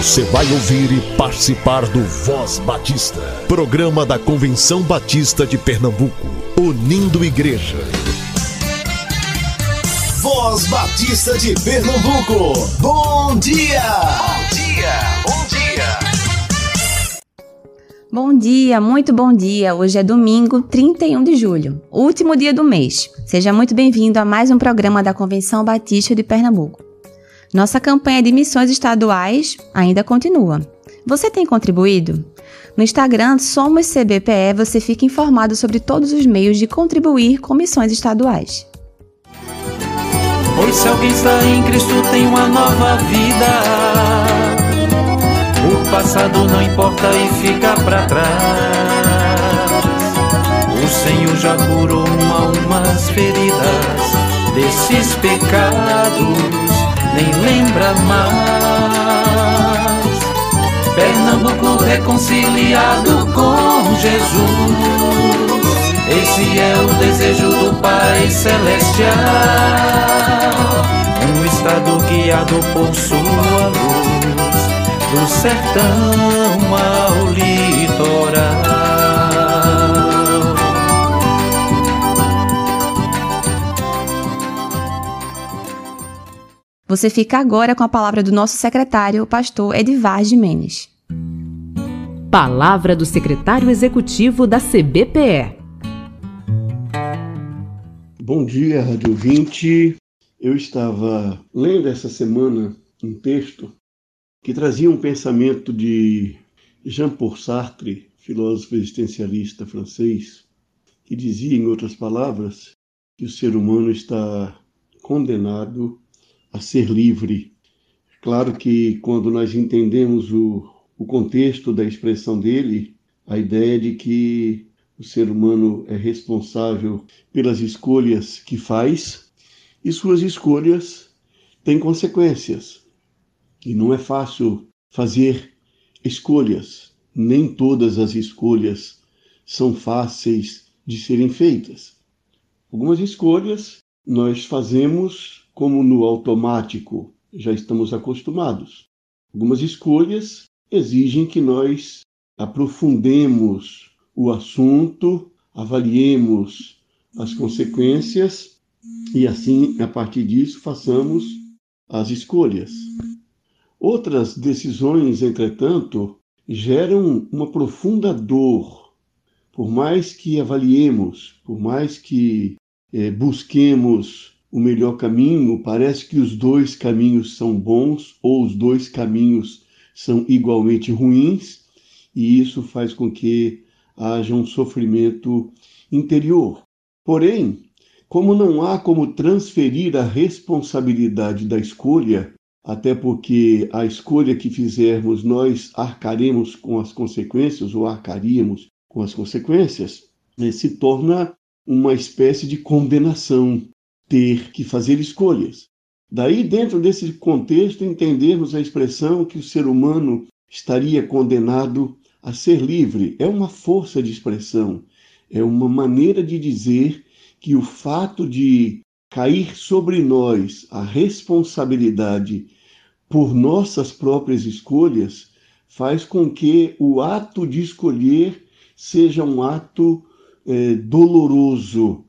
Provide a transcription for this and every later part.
Você vai ouvir e participar do Voz Batista, programa da Convenção Batista de Pernambuco, unindo igreja. Voz Batista de Pernambuco, bom dia! Bom dia, bom dia! Bom dia, muito bom dia. Hoje é domingo, 31 de julho, último dia do mês. Seja muito bem-vindo a mais um programa da Convenção Batista de Pernambuco. Nossa campanha de missões estaduais ainda continua. Você tem contribuído? No Instagram Somos CBPE você fica informado sobre todos os meios de contribuir com missões estaduais. Pois se alguém está em Cristo tem uma nova vida. O passado não importa e fica para trás. O Senhor já curou uma umas feridas lembra mais. Pernambuco reconciliado com Jesus. Esse é o desejo do Pai Celestial. Um estado guiado por sua luz, do sertão ao litoral. Você fica agora com a palavra do nosso secretário, o pastor Edivar Jimenez. Palavra do secretário executivo da CBPE. Bom dia, Rádio 20. Eu estava lendo essa semana um texto que trazia um pensamento de Jean-Paul Sartre, filósofo existencialista francês, que dizia, em outras palavras, que o ser humano está condenado a ser livre. Claro que quando nós entendemos o, o contexto da expressão dele, a ideia de que o ser humano é responsável pelas escolhas que faz e suas escolhas têm consequências. E não é fácil fazer escolhas. Nem todas as escolhas são fáceis de serem feitas. Algumas escolhas nós fazemos como no automático já estamos acostumados. Algumas escolhas exigem que nós aprofundemos o assunto, avaliemos as consequências e assim, a partir disso, façamos as escolhas. Outras decisões, entretanto, geram uma profunda dor. Por mais que avaliemos, por mais que eh, busquemos o melhor caminho, parece que os dois caminhos são bons ou os dois caminhos são igualmente ruins, e isso faz com que haja um sofrimento interior. Porém, como não há como transferir a responsabilidade da escolha, até porque a escolha que fizermos nós arcaremos com as consequências ou arcaríamos com as consequências, né, se torna uma espécie de condenação ter que fazer escolhas. Daí, dentro desse contexto, entendermos a expressão que o ser humano estaria condenado a ser livre. É uma força de expressão, é uma maneira de dizer que o fato de cair sobre nós a responsabilidade por nossas próprias escolhas faz com que o ato de escolher seja um ato é, doloroso,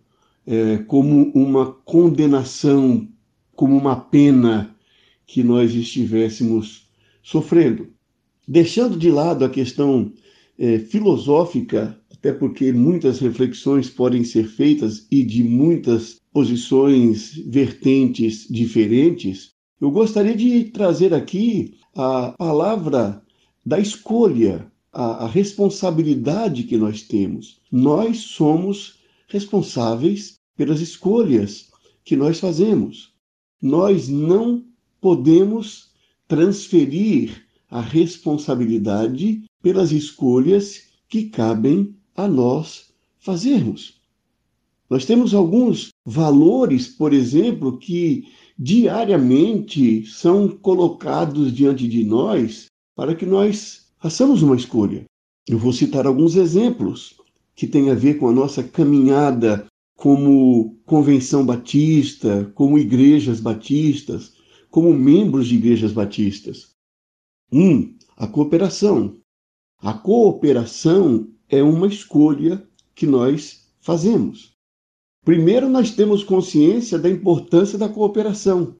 é, como uma condenação, como uma pena que nós estivéssemos sofrendo. Deixando de lado a questão é, filosófica, até porque muitas reflexões podem ser feitas e de muitas posições, vertentes diferentes, eu gostaria de trazer aqui a palavra da escolha, a, a responsabilidade que nós temos. Nós somos responsáveis pelas escolhas que nós fazemos. Nós não podemos transferir a responsabilidade pelas escolhas que cabem a nós fazermos. Nós temos alguns valores, por exemplo, que diariamente são colocados diante de nós para que nós façamos uma escolha. Eu vou citar alguns exemplos que tem a ver com a nossa caminhada como convenção batista, como igrejas batistas, como membros de igrejas batistas. Um, a cooperação. A cooperação é uma escolha que nós fazemos. Primeiro, nós temos consciência da importância da cooperação.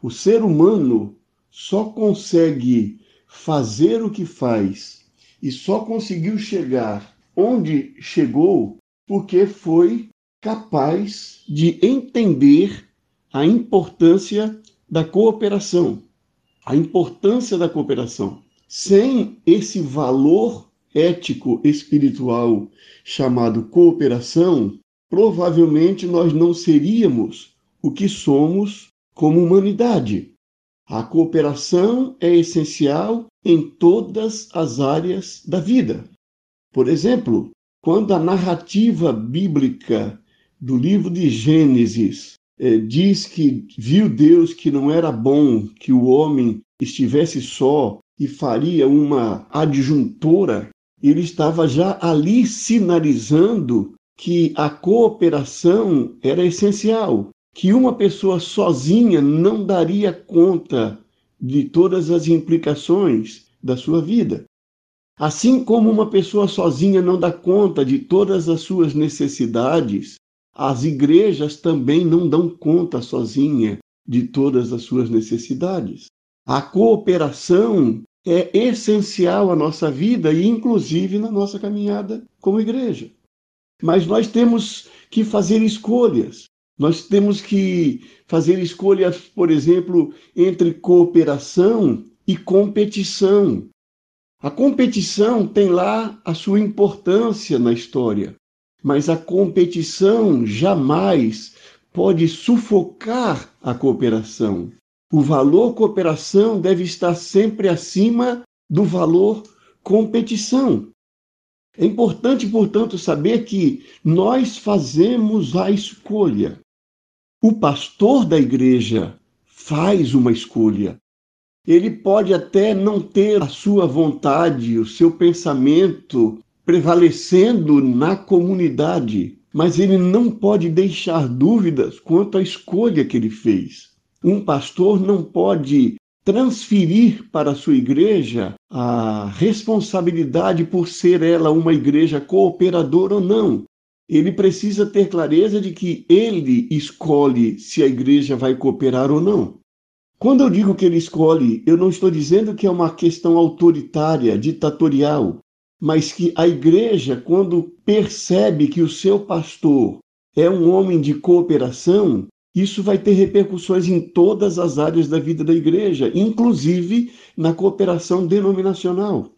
O ser humano só consegue fazer o que faz e só conseguiu chegar onde chegou porque foi capaz de entender a importância da cooperação. A importância da cooperação. Sem esse valor ético espiritual chamado cooperação, provavelmente nós não seríamos o que somos como humanidade. A cooperação é essencial em todas as áreas da vida. Por exemplo, quando a narrativa bíblica do livro de Gênesis é, diz que viu Deus que não era bom que o homem estivesse só e faria uma adjuntora, ele estava já ali sinalizando que a cooperação era essencial, que uma pessoa sozinha não daria conta de todas as implicações da sua vida. Assim como uma pessoa sozinha não dá conta de todas as suas necessidades, as igrejas também não dão conta sozinha de todas as suas necessidades. A cooperação é essencial à nossa vida e, inclusive, na nossa caminhada como igreja. Mas nós temos que fazer escolhas. Nós temos que fazer escolhas, por exemplo, entre cooperação e competição. A competição tem lá a sua importância na história mas a competição jamais pode sufocar a cooperação. O valor cooperação deve estar sempre acima do valor competição. É importante, portanto, saber que nós fazemos a escolha. O pastor da igreja faz uma escolha. Ele pode até não ter a sua vontade, o seu pensamento prevalecendo na comunidade, mas ele não pode deixar dúvidas quanto à escolha que ele fez. Um pastor não pode transferir para a sua igreja a responsabilidade por ser ela uma igreja cooperadora ou não. Ele precisa ter clareza de que ele escolhe se a igreja vai cooperar ou não. Quando eu digo que ele escolhe, eu não estou dizendo que é uma questão autoritária, ditatorial mas que a igreja, quando percebe que o seu pastor é um homem de cooperação, isso vai ter repercussões em todas as áreas da vida da igreja, inclusive na cooperação denominacional.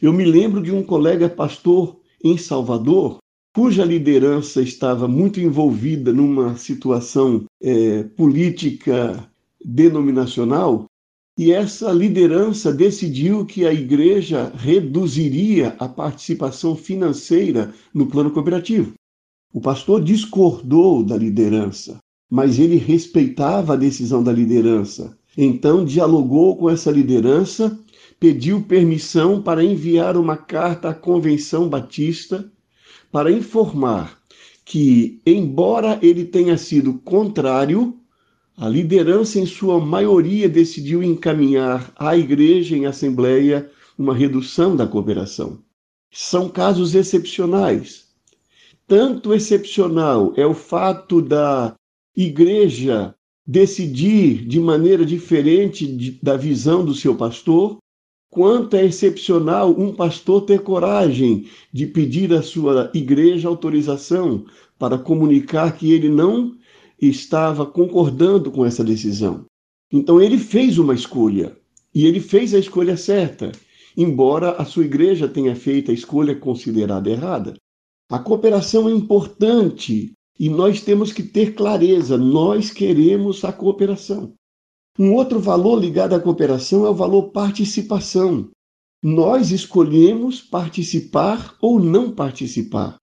Eu me lembro de um colega pastor em Salvador, cuja liderança estava muito envolvida numa situação é, política denominacional, e essa liderança decidiu que a igreja reduziria a participação financeira no plano cooperativo. O pastor discordou da liderança, mas ele respeitava a decisão da liderança. Então dialogou com essa liderança, pediu permissão para enviar uma carta à Convenção Batista para informar que, embora ele tenha sido contrário a liderança, em sua maioria, decidiu encaminhar à igreja em assembleia uma redução da cooperação. São casos excepcionais. Tanto excepcional é o fato da igreja decidir de maneira diferente de, da visão do seu pastor, quanto é excepcional um pastor ter coragem de pedir à sua igreja autorização para comunicar que ele não estava concordando com essa decisão. Então ele fez uma escolha e ele fez a escolha certa, embora a sua igreja tenha feito a escolha considerada errada. A cooperação é importante e nós temos que ter clareza, nós queremos a cooperação. Um outro valor ligado à cooperação é o valor participação. Nós escolhemos participar ou não participar.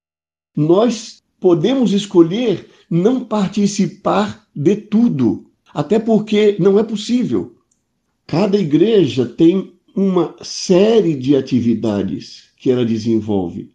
Nós podemos escolher não participar de tudo, até porque não é possível. Cada igreja tem uma série de atividades que ela desenvolve.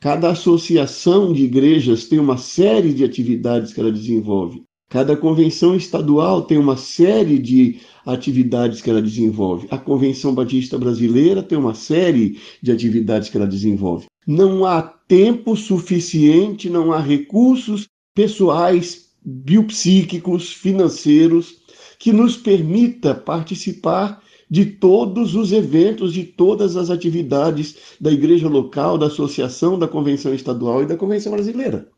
Cada associação de igrejas tem uma série de atividades que ela desenvolve. Cada convenção estadual tem uma série de atividades que ela desenvolve. A Convenção Batista Brasileira tem uma série de atividades que ela desenvolve. Não há tempo suficiente, não há recursos pessoais, biopsíquicos, financeiros que nos permita participar de todos os eventos, de todas as atividades da igreja local, da associação, da convenção estadual e da convenção brasileira.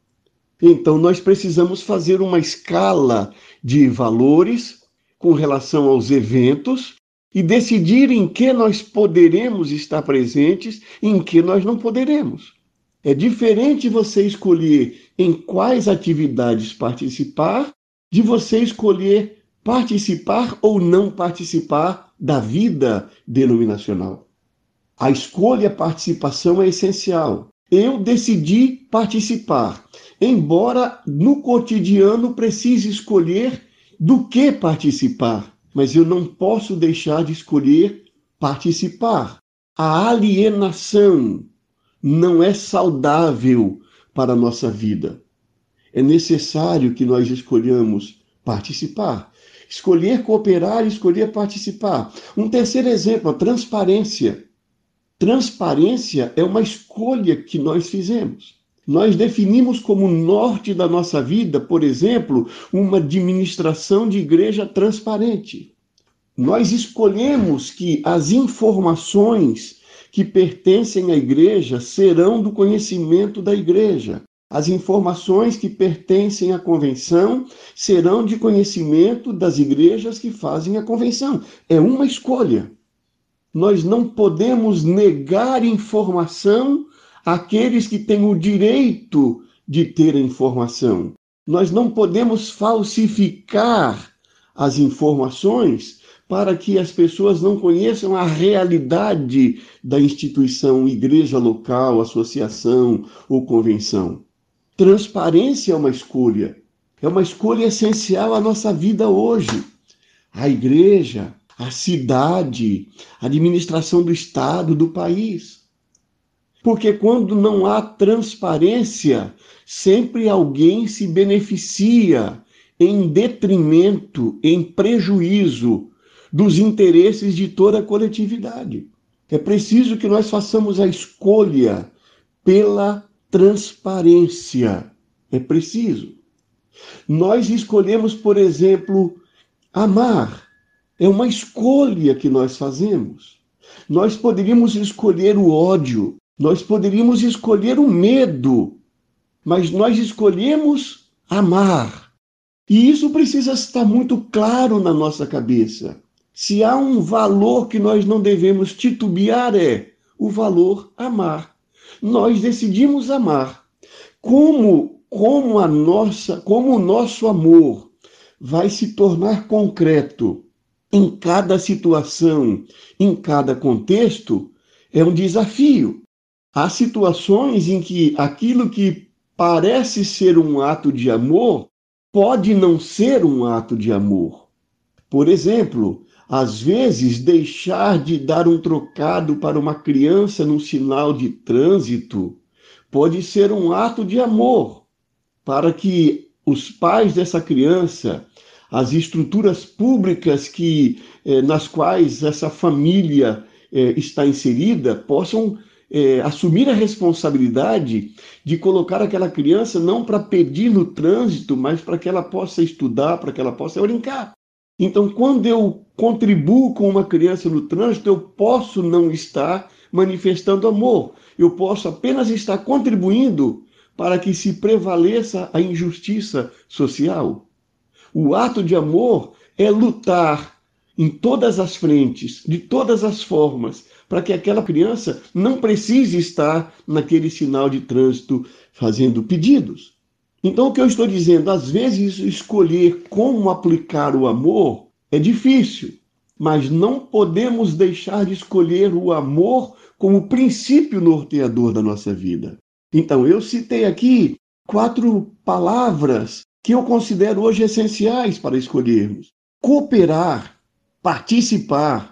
Então, nós precisamos fazer uma escala de valores com relação aos eventos e decidir em que nós poderemos estar presentes e em que nós não poderemos. É diferente você escolher em quais atividades participar de você escolher participar ou não participar da vida denominacional. A escolha, a participação é essencial. Eu decidi participar, embora no cotidiano precise escolher do que participar, mas eu não posso deixar de escolher participar. A alienação não é saudável para a nossa vida. É necessário que nós escolhamos participar. Escolher cooperar e escolher participar. Um terceiro exemplo, a transparência. Transparência é uma escolha que nós fizemos. Nós definimos como norte da nossa vida, por exemplo, uma administração de igreja transparente. Nós escolhemos que as informações que pertencem à igreja serão do conhecimento da igreja. As informações que pertencem à convenção serão de conhecimento das igrejas que fazem a convenção. É uma escolha. Nós não podemos negar informação àqueles que têm o direito de ter a informação. Nós não podemos falsificar as informações para que as pessoas não conheçam a realidade da instituição, igreja local, associação ou convenção. Transparência é uma escolha. É uma escolha essencial à nossa vida hoje. A igreja, a cidade, a administração do Estado, do país. Porque quando não há transparência, sempre alguém se beneficia em detrimento, em prejuízo dos interesses de toda a coletividade. É preciso que nós façamos a escolha pela transparência. É preciso. Nós escolhemos, por exemplo, amar. É uma escolha que nós fazemos. Nós poderíamos escolher o ódio, nós poderíamos escolher o medo, mas nós escolhemos amar. E isso precisa estar muito claro na nossa cabeça. Se há um valor que nós não devemos titubear, é o valor amar nós decidimos amar. Como como a nossa, como o nosso amor vai se tornar concreto em cada situação, em cada contexto, é um desafio. Há situações em que aquilo que parece ser um ato de amor pode não ser um ato de amor. Por exemplo, às vezes, deixar de dar um trocado para uma criança num sinal de trânsito pode ser um ato de amor para que os pais dessa criança, as estruturas públicas que eh, nas quais essa família eh, está inserida, possam eh, assumir a responsabilidade de colocar aquela criança não para pedir no trânsito, mas para que ela possa estudar, para que ela possa brincar. Então, quando eu contribuo com uma criança no trânsito, eu posso não estar manifestando amor. Eu posso apenas estar contribuindo para que se prevaleça a injustiça social. O ato de amor é lutar em todas as frentes, de todas as formas, para que aquela criança não precise estar naquele sinal de trânsito fazendo pedidos. Então, o que eu estou dizendo, às vezes escolher como aplicar o amor é difícil, mas não podemos deixar de escolher o amor como princípio norteador da nossa vida. Então, eu citei aqui quatro palavras que eu considero hoje essenciais para escolhermos: cooperar, participar,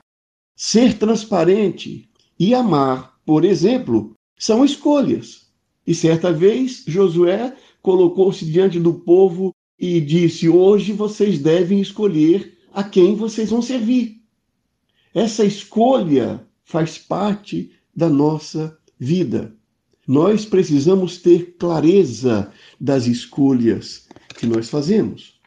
ser transparente e amar, por exemplo, são escolhas. E certa vez Josué colocou-se diante do povo e disse: Hoje vocês devem escolher a quem vocês vão servir. Essa escolha faz parte da nossa vida. Nós precisamos ter clareza das escolhas que nós fazemos.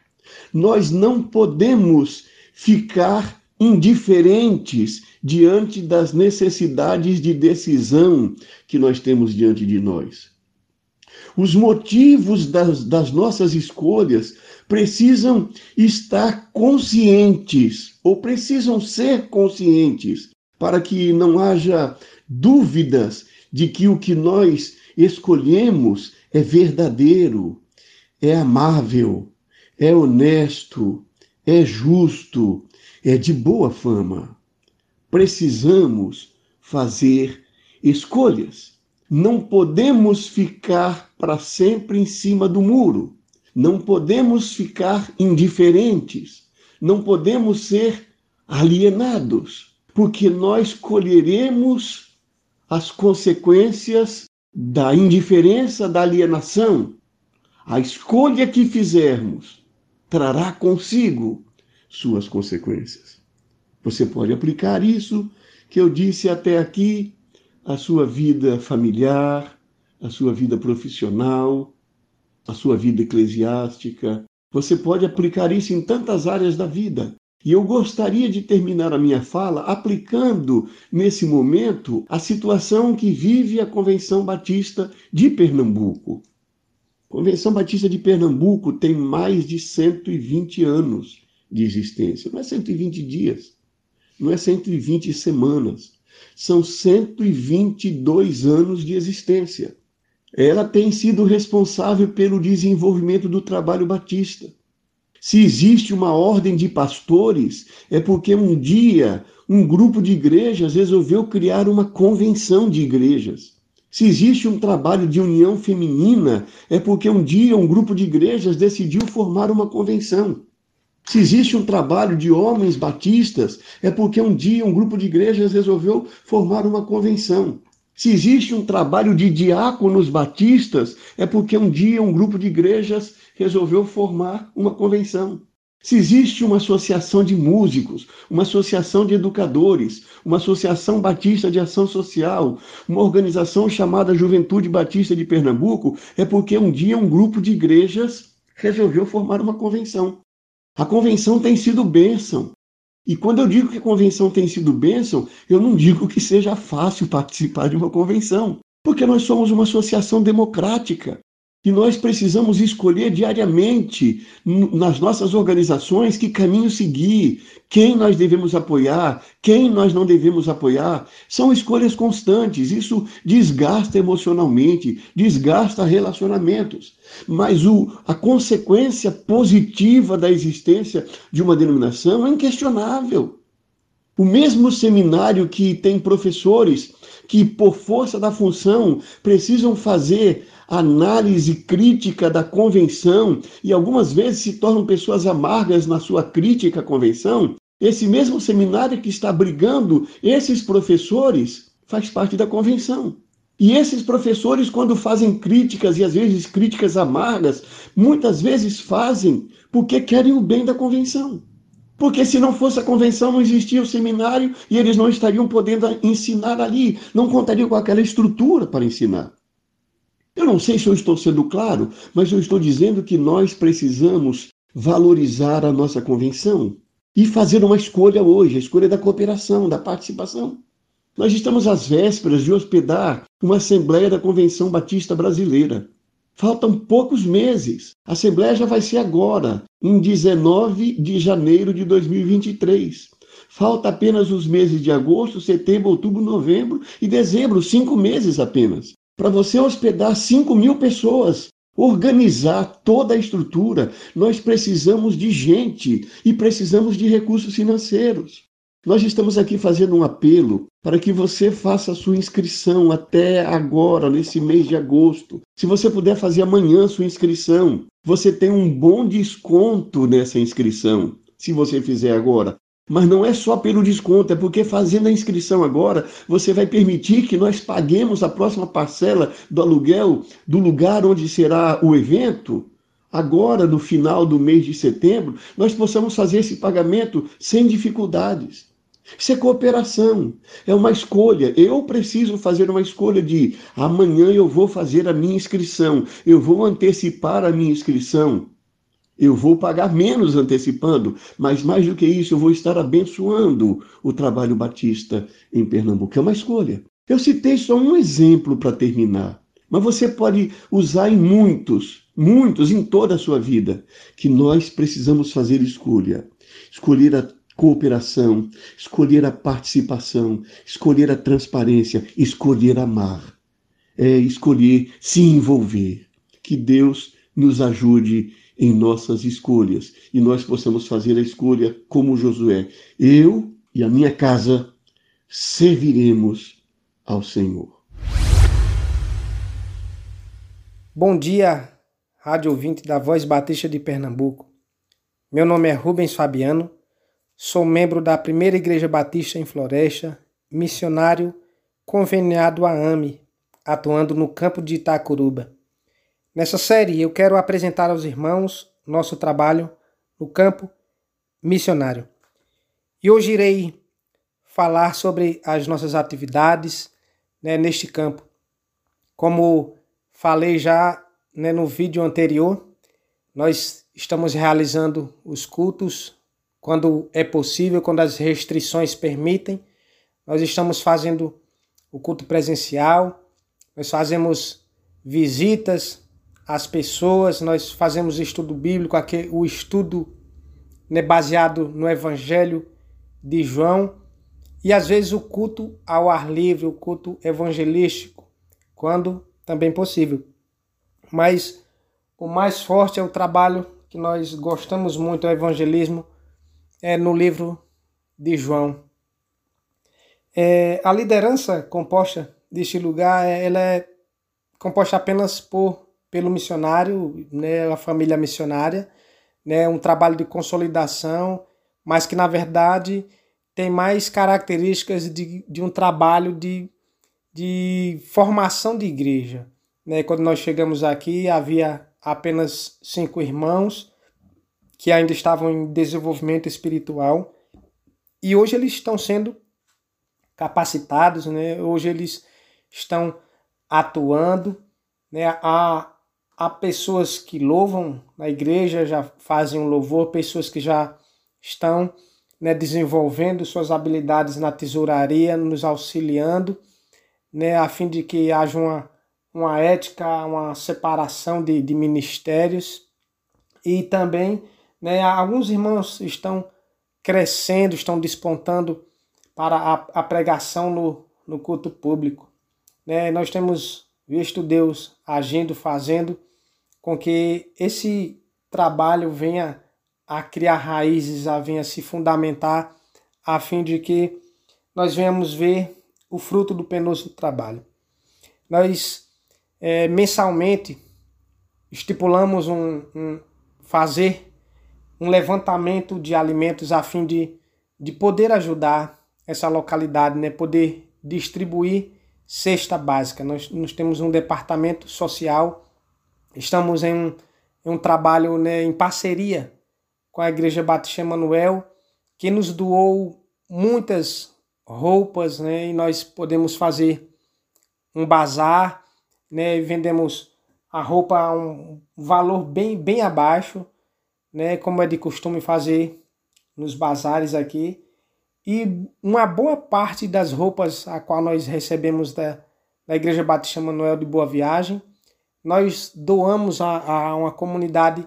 Nós não podemos ficar indiferentes diante das necessidades de decisão que nós temos diante de nós. Os motivos das, das nossas escolhas precisam estar conscientes, ou precisam ser conscientes, para que não haja dúvidas de que o que nós escolhemos é verdadeiro, é amável, é honesto, é justo, é de boa fama. Precisamos fazer escolhas. Não podemos ficar para sempre em cima do muro. Não podemos ficar indiferentes. Não podemos ser alienados, porque nós colheremos as consequências da indiferença, da alienação. A escolha que fizermos trará consigo suas consequências. Você pode aplicar isso que eu disse até aqui à sua vida familiar, à sua vida profissional, à sua vida eclesiástica. Você pode aplicar isso em tantas áreas da vida. E eu gostaria de terminar a minha fala aplicando, nesse momento, a situação que vive a Convenção Batista de Pernambuco. A Convenção Batista de Pernambuco tem mais de 120 anos de existência. Não é 120 dias, não é 120 semanas, são 122 anos de existência. Ela tem sido responsável pelo desenvolvimento do trabalho batista. Se existe uma ordem de pastores, é porque um dia um grupo de igrejas resolveu criar uma convenção de igrejas. Se existe um trabalho de união feminina, é porque um dia um grupo de igrejas decidiu formar uma convenção. Se existe um trabalho de homens batistas, é porque um dia um grupo de igrejas resolveu formar uma convenção. Se existe um trabalho de diáconos batistas, é porque um dia um grupo de igrejas resolveu formar uma convenção. Se existe uma associação de músicos, uma associação de educadores, uma associação batista de ação social, uma organização chamada Juventude Batista de Pernambuco, é porque um dia um grupo de igrejas resolveu formar uma convenção. A convenção tem sido bênção. E quando eu digo que a convenção tem sido bênção, eu não digo que seja fácil participar de uma convenção, porque nós somos uma associação democrática. E nós precisamos escolher diariamente nas nossas organizações que caminho seguir, quem nós devemos apoiar, quem nós não devemos apoiar. São escolhas constantes. Isso desgasta emocionalmente, desgasta relacionamentos. Mas o, a consequência positiva da existência de uma denominação é inquestionável. O mesmo seminário que tem professores que, por força da função, precisam fazer análise crítica da convenção e algumas vezes se tornam pessoas amargas na sua crítica à convenção, esse mesmo seminário que está brigando esses professores faz parte da convenção. E esses professores, quando fazem críticas, e às vezes críticas amargas, muitas vezes fazem porque querem o bem da convenção. Porque se não fosse a convenção, não existia o seminário e eles não estariam podendo ensinar ali, não contariam com aquela estrutura para ensinar. Eu não sei se eu estou sendo claro, mas eu estou dizendo que nós precisamos valorizar a nossa convenção e fazer uma escolha hoje, a escolha da cooperação, da participação. Nós estamos às vésperas de hospedar uma Assembleia da Convenção Batista Brasileira. Faltam poucos meses. A Assembleia já vai ser agora, em 19 de janeiro de 2023. Falta apenas os meses de agosto, setembro, outubro, novembro e dezembro, cinco meses apenas para você hospedar 5 mil pessoas, organizar toda a estrutura, nós precisamos de gente e precisamos de recursos financeiros. Nós estamos aqui fazendo um apelo para que você faça a sua inscrição até agora, nesse mês de agosto. Se você puder fazer amanhã a sua inscrição, você tem um bom desconto nessa inscrição. Se você fizer agora, mas não é só pelo desconto, é porque fazendo a inscrição agora, você vai permitir que nós paguemos a próxima parcela do aluguel do lugar onde será o evento. agora no final do mês de setembro, nós possamos fazer esse pagamento sem dificuldades. Isso é cooperação, é uma escolha. Eu preciso fazer uma escolha de amanhã eu vou fazer a minha inscrição, eu vou antecipar a minha inscrição. Eu vou pagar menos antecipando, mas mais do que isso, eu vou estar abençoando o trabalho batista em Pernambuco. É uma escolha. Eu citei só um exemplo para terminar, mas você pode usar em muitos, muitos em toda a sua vida, que nós precisamos fazer escolha. Escolher a cooperação, escolher a participação, escolher a transparência, escolher amar. É escolher se envolver. Que Deus nos ajude em nossas escolhas e nós possamos fazer a escolha como Josué. Eu e a minha casa serviremos ao Senhor. Bom dia, rádio ouvinte da Voz Batista de Pernambuco. Meu nome é Rubens Fabiano, sou membro da Primeira Igreja Batista em Floresta, missionário conveniado à AME, atuando no campo de Itacuruba. Nessa série, eu quero apresentar aos irmãos nosso trabalho no campo missionário. E hoje irei falar sobre as nossas atividades né, neste campo. Como falei já né, no vídeo anterior, nós estamos realizando os cultos quando é possível, quando as restrições permitem. Nós estamos fazendo o culto presencial, nós fazemos visitas as pessoas, nós fazemos estudo bíblico, aqui, o estudo né, baseado no Evangelho de João, e às vezes o culto ao ar livre, o culto evangelístico, quando também possível. Mas o mais forte é o trabalho que nós gostamos muito, o evangelismo, é no livro de João. É, a liderança composta deste lugar, ela é composta apenas por pelo missionário, né, a família missionária, né, um trabalho de consolidação, mas que na verdade tem mais características de, de um trabalho de, de formação de igreja. Né? Quando nós chegamos aqui, havia apenas cinco irmãos que ainda estavam em desenvolvimento espiritual e hoje eles estão sendo capacitados, né? hoje eles estão atuando. Né? Há pessoas que louvam na igreja, já fazem um louvor, pessoas que já estão né, desenvolvendo suas habilidades na tesouraria, nos auxiliando, né, a fim de que haja uma, uma ética, uma separação de, de ministérios. E também né, alguns irmãos estão crescendo, estão despontando para a, a pregação no, no culto público. Né, nós temos visto Deus agindo, fazendo com que esse trabalho venha a criar raízes, a venha se fundamentar, a fim de que nós venhamos ver o fruto do penoso trabalho. Nós é, mensalmente estipulamos um, um, fazer um levantamento de alimentos a fim de, de poder ajudar essa localidade, né? poder distribuir cesta básica. Nós, nós temos um departamento social Estamos em um, em um trabalho né, em parceria com a Igreja Batista Emanuel, que nos doou muitas roupas, né, e nós podemos fazer um bazar, né, vendemos a roupa a um valor bem, bem abaixo, né, como é de costume fazer nos bazares aqui. E uma boa parte das roupas a qual nós recebemos da, da Igreja Batista Manuel de Boa Viagem nós doamos a, a uma comunidade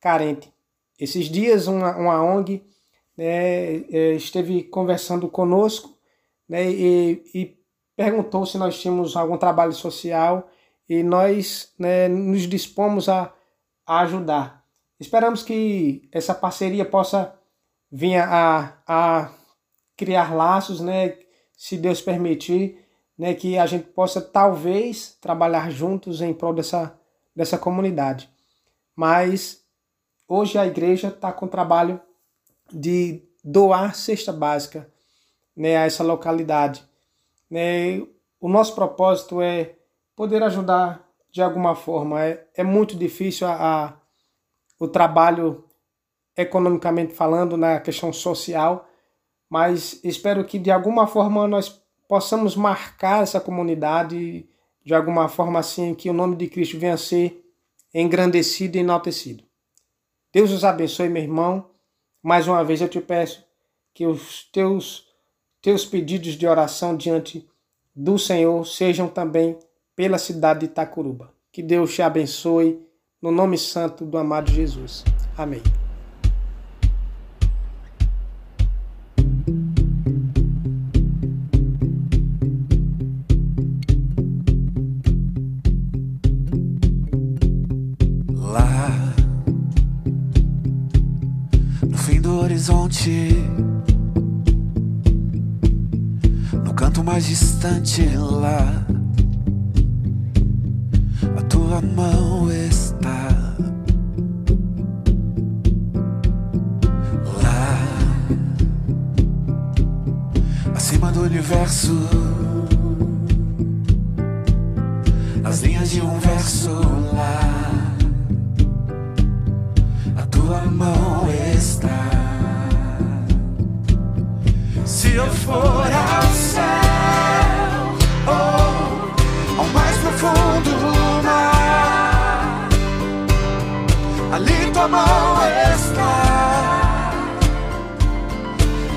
carente. Esses dias, uma, uma ONG né, é, esteve conversando conosco né, e, e perguntou se nós tínhamos algum trabalho social e nós né, nos dispomos a, a ajudar. Esperamos que essa parceria possa vir a, a criar laços, né, se Deus permitir, né, que a gente possa talvez trabalhar juntos em prol dessa, dessa comunidade. Mas hoje a igreja está com o trabalho de doar cesta básica né, a essa localidade. Né, o nosso propósito é poder ajudar de alguma forma. É, é muito difícil a, o trabalho economicamente falando, na questão social, mas espero que de alguma forma nós possamos marcar essa comunidade de alguma forma assim que o nome de Cristo venha a ser engrandecido e enaltecido. Deus os abençoe, meu irmão. Mais uma vez eu te peço que os teus teus pedidos de oração diante do Senhor sejam também pela cidade de Itacuruba. Que Deus te abençoe no nome santo do amado Jesus. Amém. Horizonte, no canto mais distante lá, a tua mão está. acima do universo. Nas linhas de um verso lá, a tua mão está. Se eu for ao céu, ou ao mais profundo mar, ali tua mão está.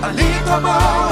Ali tua mão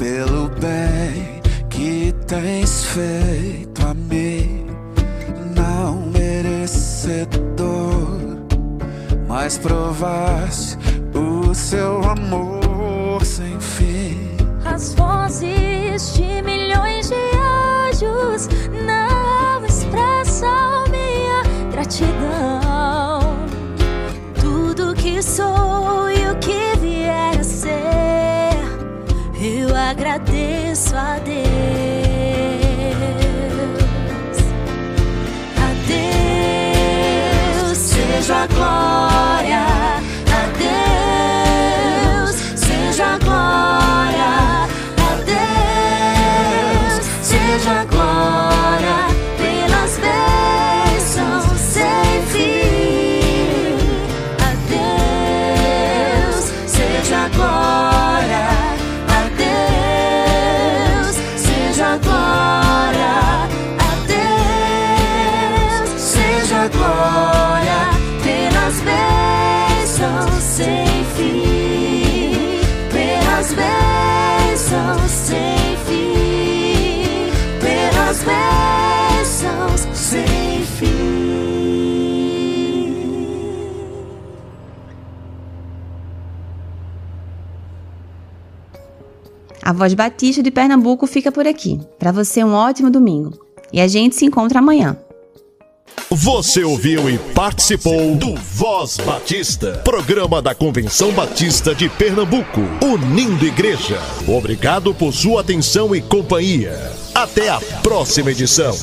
pelo bem que tens feito a mim, não merecedor, mas provaste o seu amor sem fim. As vozes de milhões de anjos não expressam minha gratidão. Tudo que sou e agradeço a Deus. A Deus seja a glória. A Voz Batista de Pernambuco fica por aqui. Para você, um ótimo domingo. E a gente se encontra amanhã. Você ouviu e participou do Voz Batista, programa da Convenção Batista de Pernambuco, unindo igreja. Obrigado por sua atenção e companhia. Até a próxima edição.